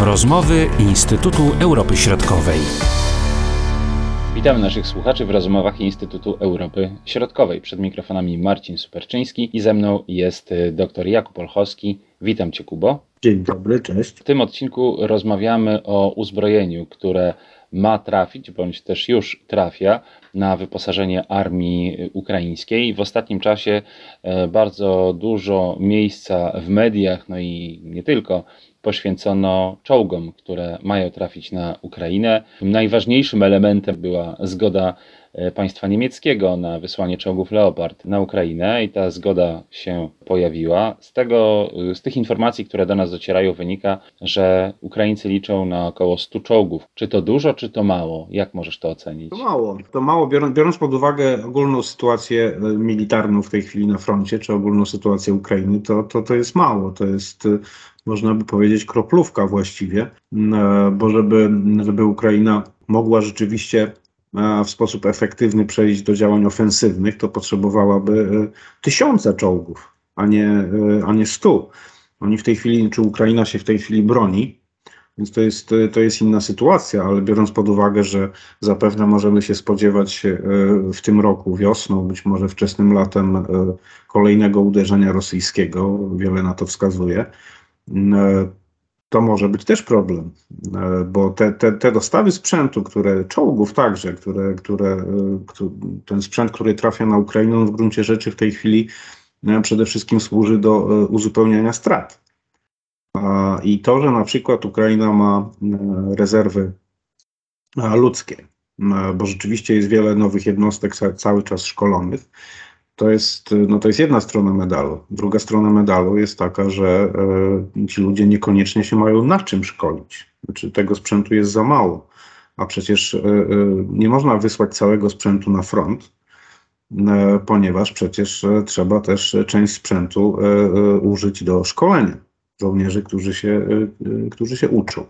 Rozmowy Instytutu Europy Środkowej. Witamy naszych słuchaczy w rozmowach Instytutu Europy Środkowej. Przed mikrofonami Marcin Superczyński i ze mną jest y, dr Jakub Olchowski. Witam Cię, Kubo. Dzień dobry, cześć. W tym odcinku rozmawiamy o uzbrojeniu, które ma trafić, bądź też już trafia na wyposażenie armii ukraińskiej. W ostatnim czasie e, bardzo dużo miejsca w mediach, no i nie tylko, poświęcono czołgom, które mają trafić na Ukrainę. Najważniejszym elementem była zgoda e, państwa niemieckiego na wysłanie czołgów Leopard na Ukrainę i ta zgoda się pojawiła. Z, tego, e, z tych informacji, które do nas docierają, wynika, że Ukraińcy liczą na około 100 czołgów. Czy to dużo, czy to mało? Jak możesz to ocenić? To mało. To mało, biorąc, biorąc pod uwagę ogólną sytuację e, militarną w tej chwili na froncie, czy ogólną sytuację Ukrainy, to, to, to jest mało. To jest można by powiedzieć, kroplówka właściwie, e, bo żeby, żeby Ukraina mogła rzeczywiście e, w sposób efektywny przejść do działań ofensywnych, to potrzebowałaby e, tysiące czołgów, a nie, a nie stu. Oni w tej chwili, czy Ukraina się w tej chwili broni, więc to jest, to jest inna sytuacja, ale biorąc pod uwagę, że zapewne możemy się spodziewać w tym roku wiosną, być może wczesnym latem kolejnego uderzenia rosyjskiego, wiele na to wskazuje, to może być też problem, e, bo te, te, te dostawy sprzętu, które czołgów także, które, które, e, ten sprzęt, który trafia na Ukrainę, w gruncie rzeczy w tej chwili przede wszystkim służy do uzupełniania strat. I to, że na przykład Ukraina ma rezerwy ludzkie, bo rzeczywiście jest wiele nowych jednostek cały czas szkolonych, to jest, no to jest jedna strona medalu. Druga strona medalu jest taka, że e, ci ludzie niekoniecznie się mają na czym szkolić. Znaczy, tego sprzętu jest za mało. A przecież e, e, nie można wysłać całego sprzętu na front, ponieważ przecież trzeba też część sprzętu użyć do szkolenia żołnierzy, którzy się, którzy się uczą.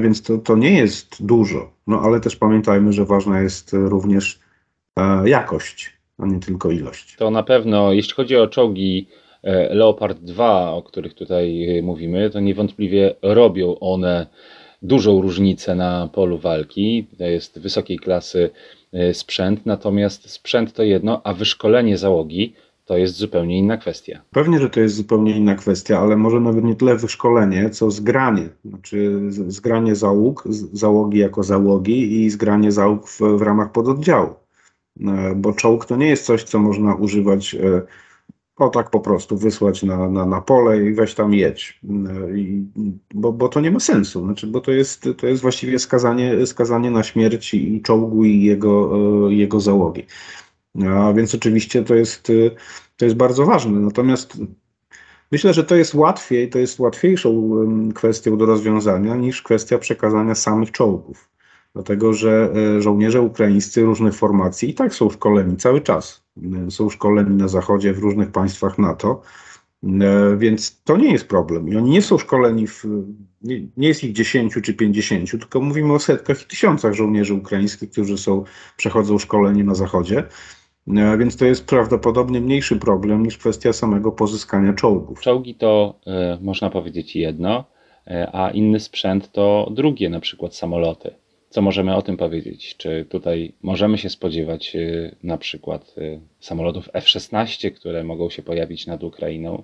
Więc to, to nie jest dużo, no ale też pamiętajmy, że ważna jest również jakość a nie tylko ilość. To na pewno, jeśli chodzi o czołgi e, Leopard 2, o których tutaj e, mówimy, to niewątpliwie robią one dużą różnicę na polu walki. To jest wysokiej klasy e, sprzęt, natomiast sprzęt to jedno, a wyszkolenie załogi to jest zupełnie inna kwestia. Pewnie, że to jest zupełnie inna kwestia, ale może nawet nie tyle wyszkolenie, co zgranie. Znaczy zgranie załóg, załogi jako załogi i zgranie załóg w, w ramach pododdziału. E, bo czołg to nie jest coś, co można używać e, o tak po prostu, wysłać na, na, na pole i weź tam jedź, e, I, bo, bo to nie ma sensu, znaczy, bo to jest, to jest właściwie skazanie, skazanie na śmierć i czołgu i jego, jego załogi. A więc oczywiście to jest, to jest bardzo ważne, natomiast Myślę, że to jest łatwiej, to jest łatwiejszą kwestią do rozwiązania niż kwestia przekazania samych czołgów. Dlatego, że e, żołnierze ukraińscy różnych formacji i tak są szkoleni cały czas. E, są szkoleni na zachodzie w różnych państwach NATO, e, więc to nie jest problem. I oni nie są szkoleni, w, nie, nie jest ich 10 czy 50, tylko mówimy o setkach i tysiącach żołnierzy ukraińskich, którzy są, przechodzą szkolenie na zachodzie. Więc to jest prawdopodobnie mniejszy problem niż kwestia samego pozyskania czołgów. Czołgi to y, można powiedzieć jedno, a inny sprzęt to drugie, na przykład samoloty. Co możemy o tym powiedzieć? Czy tutaj możemy się spodziewać y, na przykład y, samolotów F-16, które mogą się pojawić nad Ukrainą,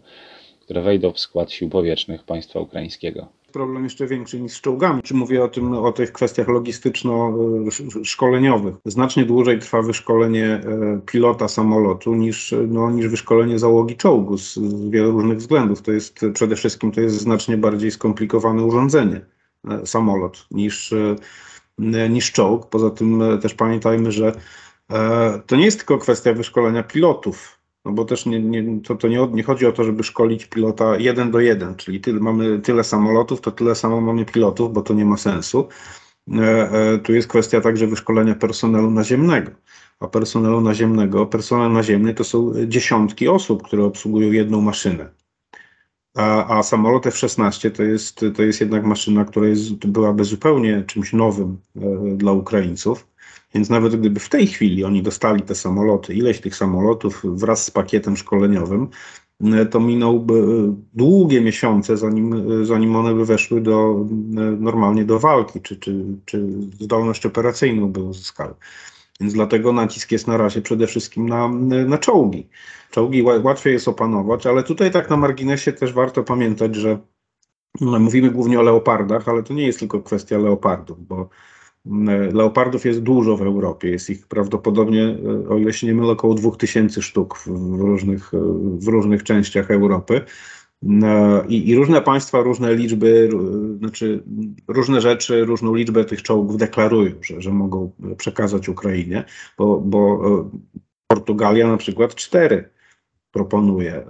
które wejdą w skład sił powietrznych państwa ukraińskiego? Problem jeszcze większy niż z czołgami. Czy mówię o tym, o tych kwestiach logistyczno-szkoleniowych. Znacznie dłużej trwa wyszkolenie e, pilota samolotu niż, no, niż wyszkolenie załogi czołgu z, z wielu różnych względów. To jest przede wszystkim to jest znacznie bardziej skomplikowane urządzenie, e, samolot, niż e, niż czołg. Poza tym e, też pamiętajmy, że e, to nie jest tylko kwestia wyszkolenia pilotów, no bo też nie, nie, to, to nie, nie chodzi o to, żeby szkolić pilota jeden do jeden, czyli tyle, mamy tyle samolotów, to tyle samo mamy pilotów, bo to nie ma sensu. Tu jest kwestia także wyszkolenia personelu naziemnego. A personelu naziemnego, personel naziemny to są dziesiątki osób, które obsługują jedną maszynę. A, a samolot F-16 to jest, to jest jednak maszyna, która jest, byłaby zupełnie czymś nowym e, dla Ukraińców. Więc nawet gdyby w tej chwili oni dostali te samoloty, ileś tych samolotów wraz z pakietem szkoleniowym, to minąłby długie miesiące, zanim, zanim one by weszły do, normalnie do walki, czy, czy, czy zdolność operacyjną by uzyskały. Więc dlatego nacisk jest na razie przede wszystkim na, na czołgi. Czołgi łatwiej jest opanować, ale tutaj tak na marginesie też warto pamiętać, że no, mówimy głównie o leopardach, ale to nie jest tylko kwestia leopardów, bo leopardów jest dużo w Europie. Jest ich prawdopodobnie, o ile się nie mylę, około 2000 sztuk w różnych, w różnych częściach Europy. No, I, I, różne państwa, różne liczby, znaczy różne rzeczy, różną liczbę tych czołgów deklarują, że, że mogą przekazać Ukrainie, bo, bo e, Portugalia na przykład cztery proponuje. E, e,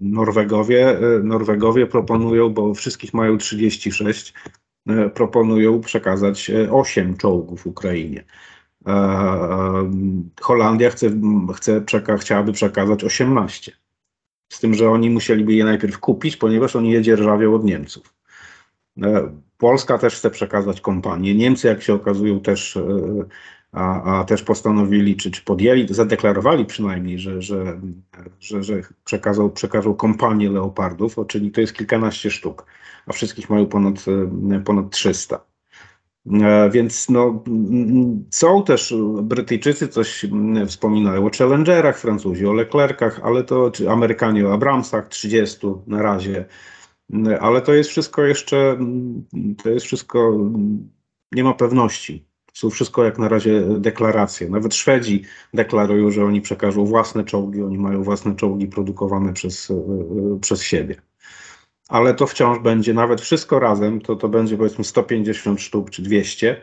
Norwegowie, Norwegowie proponują, bo wszystkich mają 36, proponują przekazać 8 czołgów Ukrainie. Holandia chce, chce przeka chciałaby przekazać 18. Z tym, że oni musieliby je najpierw kupić, ponieważ oni je dzierżawią od Niemców. E, Polska też chce przekazać kompanię. Niemcy, jak się okazują, też, e, a, a też postanowili, czy, czy podjęli, zadeklarowali przynajmniej, że, że, że, że przekazał, przekażą kompanię leopardów, czyli to jest kilkanaście sztuk, a wszystkich mają ponad, e, ponad 300. E, więc no, są też Brytyjczycy coś wspominają o Challengerach, Francuzi o Leclercach, ale to, czy Amerykanie o Abramsach 30 na razie, ale to jest wszystko jeszcze, to jest wszystko, nie ma pewności. Są wszystko jak na razie deklaracje. Nawet Szwedzi deklarują, że oni przekażą własne czołgi, oni mają własne czołgi produkowane przez, e, e, przez siebie ale to wciąż będzie, nawet wszystko razem, to, to będzie powiedzmy 150 sztuk czy 200,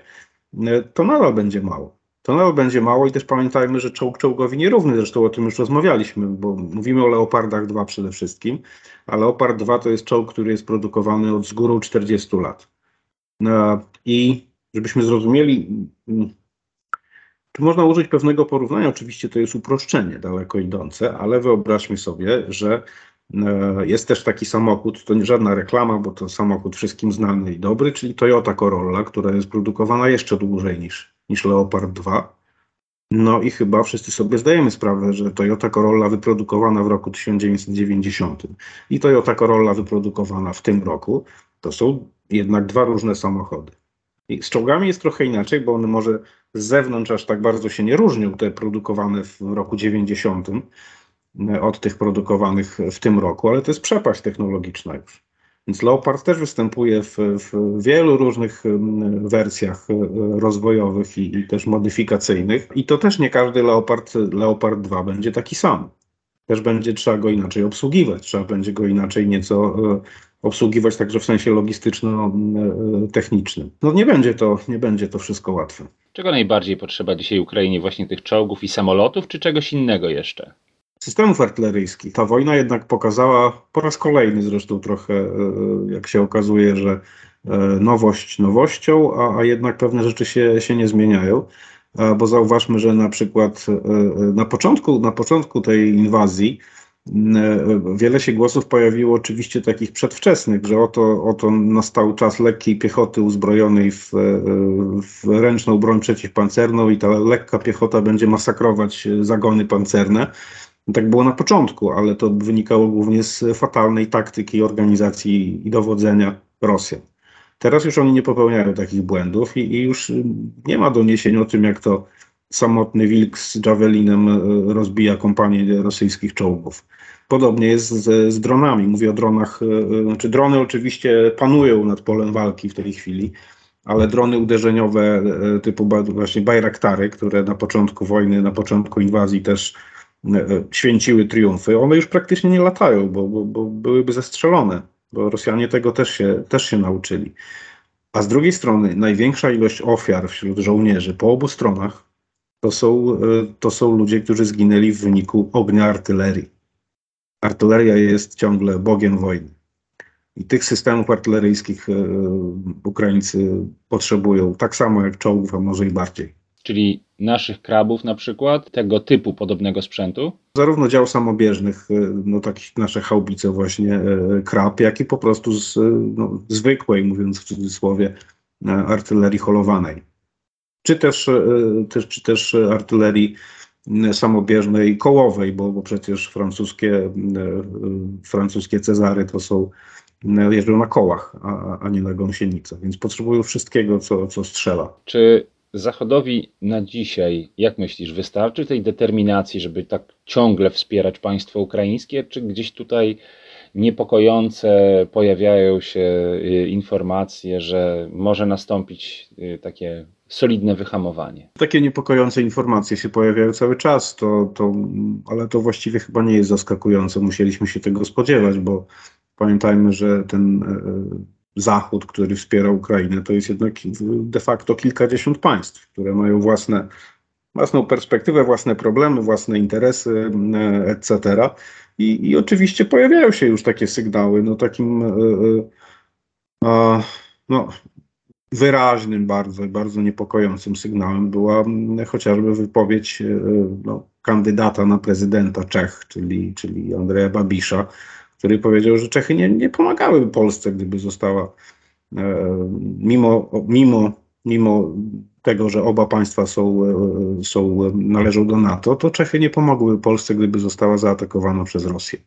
e, to nadal będzie mało. To nadal będzie mało i też pamiętajmy, że czołg czołgowi nierówny, zresztą o tym już rozmawialiśmy, bo mówimy o Leopardach 2 przede wszystkim, a Leopard 2 to jest czołg, który jest produkowany od z górą 40 lat. E, I żebyśmy zrozumieli, mm, tu można użyć pewnego porównania, oczywiście to jest uproszczenie daleko idące, ale wyobraźmy sobie, że jest też taki samochód, to nie żadna reklama, bo to samochód wszystkim znany i dobry, czyli Toyota Corolla, która jest produkowana jeszcze dłużej niż, niż Leopard 2. No i chyba wszyscy sobie zdajemy sprawę, że Toyota Corolla wyprodukowana w roku 1990 i Toyota Corolla wyprodukowana w tym roku, to są jednak dwa różne samochody. I z czołgami jest trochę inaczej, bo one może z zewnątrz aż tak bardzo się nie różnią, te produkowane w roku 90, od tych produkowanych w tym roku, ale to jest przepaść technologiczna już. Więc Leopard też występuje w, w wielu różnych wersjach e, rozwojowych i, i, też modyfikacyjnych. I to też nie każdy Leopard, Leopard 2 będzie taki sam. Też będzie trzeba go inaczej obsługiwać, trzeba będzie go inaczej nieco e, obsługiwać także w sensie logistyczno-technicznym. No nie będzie to, nie będzie to wszystko łatwe. Czego najbardziej potrzeba dzisiaj Ukrainie? Właśnie tych czołgów i samolotów, czy czegoś innego jeszcze? Systemów artyleryjskich. Ta wojna jednak pokazała po raz kolejny zresztą trochę, e, jak się okazuje, że e, nowość nowością, a, a jednak pewne rzeczy się, się nie zmieniają. Bo zauważmy, że na przykład e, na początku, na początku tej inwazji wiele się głosów pojawiło oczywiście takich przedwczesnych, że oto, oto nastał czas lekkiej piechoty uzbrojonej w, w ręczną broń przeciwpancerną i ta lekka piechota będzie masakrować zagony pancerne. Tak było na początku, ale to wynikało głównie z fatalnej taktyki organizacji i dowodzenia Rosjan. Teraz już oni nie popełniają takich błędów i, i już nie ma doniesień o tym, jak to samotny wilk z Javelinem e, rozbija kompanię rosyjskich czołgów. Podobnie jest z, z, dronami. Mówię o dronach, e, e, znaczy drony oczywiście panują nad polem walki w tej chwili, ale drony uderzeniowe typu właśnie Bayraktary, które na początku wojny, na początku inwazji też święciły triumfy, one już praktycznie nie latają, bo, bo, bo byłyby zestrzelone, bo Rosjanie tego też się, też się nauczyli. A z drugiej strony największa ilość ofiar wśród żołnierzy po obu stronach to są, e, to są ludzie, którzy zginęli w wyniku ognia artylerii. Artyleria jest ciągle bogiem wojny. I tych systemów artyleryjskich Ukraińcy potrzebują tak samo jak czołgów, a może i bardziej czyli naszych krabów na przykład, tego typu podobnego sprzętu? Zarówno dział samobieżnych, e, no takich nasze chałbice właśnie e, krab, jak i po prostu z no, zwykłej, mówiąc w cudzysłowie, artylerii holowanej. Czy też, też, czy też artylerii samobieżnej kołowej, bo, bo przecież francuskie, francuskie Cezary to są jeżdżą na kołach, a, a nie na gąsienicach, więc potrzebują wszystkiego, co, co strzela. Czy Zachodowi na dzisiaj, jak myślisz, wystarczy tej determinacji, żeby tak ciągle wspierać państwo ukraińskie, czy gdzieś tutaj niepokojące pojawiają się y, informacje, że może nastąpić y, takie solidne wyhamowanie? Takie niepokojące informacje się pojawiają cały czas, to, to, ale to właściwie chyba nie jest zaskakujące. Musieliśmy się tego spodziewać, bo pamiętajmy, że ten e, Zachód, który wspiera Ukrainę, to jest jednak de facto kilkadziesiąt państw, które mają własne, własną perspektywę, własne problemy, własne interesy, e, etc. I, I oczywiście pojawiają się już takie sygnały, no takim e, no, wyraźnym bardzo, bardzo niepokojącym sygnałem była chociażby wypowiedź no, kandydata na prezydenta Czech, czyli, czyli Andrzeja Babisza, który powiedział, że Czechy nie, nie pomagały Polsce, gdyby została, e, mimo, mimo, mimo tego, że oba państwa są, e, są, należą do NATO, to Czechy nie pomogły Polsce, gdyby została zaatakowana przez Rosję.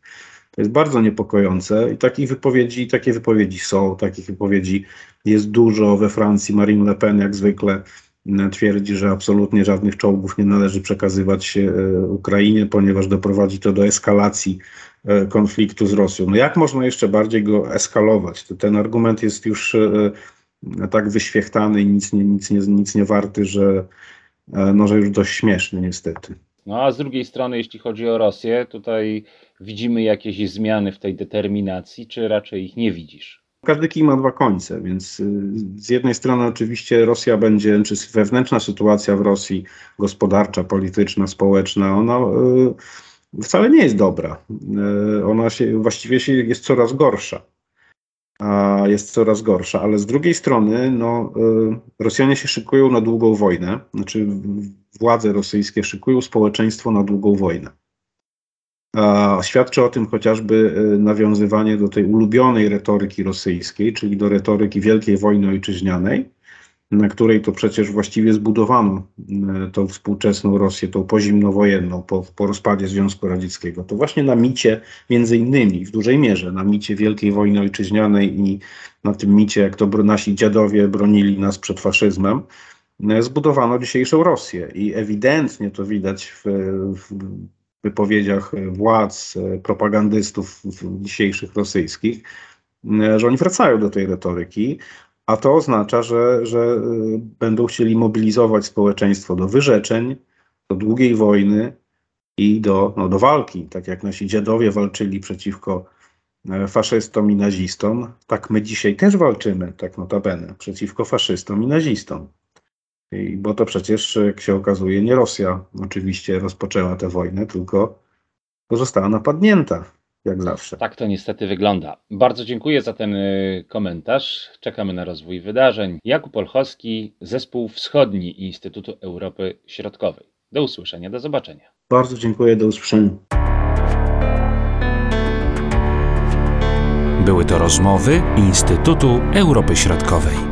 To jest bardzo niepokojące i takich wypowiedzi, takie wypowiedzi są, takich wypowiedzi jest dużo. We Francji Marine Le Pen jak zwykle twierdzi, że absolutnie żadnych czołgów nie należy przekazywać e, Ukrainie, ponieważ doprowadzi to do eskalacji e, konfliktu z Rosją. No jak można jeszcze bardziej go eskalować? Ten argument jest już e, tak wyświechtany i nic nie, nic nie, nic nie warty, że, no, że już dość śmieszny niestety. No a z drugiej strony, jeśli chodzi o Rosję, tutaj widzimy jakieś zmiany w tej determinacji, czy raczej ich nie widzisz? Każdy kij ma dwa końce, więc y, z jednej strony oczywiście Rosja będzie, czy wewnętrzna sytuacja w Rosji, gospodarcza, polityczna, społeczna, ona y, wcale nie jest dobra. Y, ona się, właściwie się jest coraz gorsza. A jest coraz gorsza, ale z drugiej strony no, Rosjanie się szykują na długą wojnę, znaczy władze rosyjskie szykują społeczeństwo na długą wojnę. Świadczy o tym chociażby e, nawiązywanie do tej ulubionej retoryki rosyjskiej, czyli do retoryki Wielkiej Wojny Ojczyźnianej, na której to przecież właściwie zbudowano e, tą współczesną Rosję, tą pozimnowojenną po, po rozpadzie Związku Radzieckiego. To właśnie na micie, między innymi, w dużej mierze, na micie Wielkiej Wojny Ojczyźnianej i na tym micie, jak to nasi dziadowie bronili nas przed faszyzmem, e, zbudowano dzisiejszą Rosję. I ewidentnie to widać w, w wypowiedziach władz, e, propagandystów dzisiejszych rosyjskich, e, że oni wracają do tej retoryki, a to oznacza, że, że e, będą chcieli mobilizować społeczeństwo do wyrzeczeń, do długiej wojny i do, no, do walki. Tak jak nasi dziadowie walczyli przeciwko faszystom i nazistom, tak my dzisiaj też walczymy, tak notabene, przeciwko faszystom i nazistom. I, bo to przecież, jak się okazuje, nie Rosja oczywiście rozpoczęła tę wojnę, tylko została napadnięta, jak zawsze. Tak to niestety wygląda. Bardzo dziękuję za ten y, komentarz. Czekamy na rozwój wydarzeń. Jakub Olchowski, Zespół Wschodni Instytutu Europy Środkowej. Do usłyszenia, do zobaczenia. Bardzo dziękuję, do usłyszenia. Były to rozmowy Instytutu Europy Środkowej.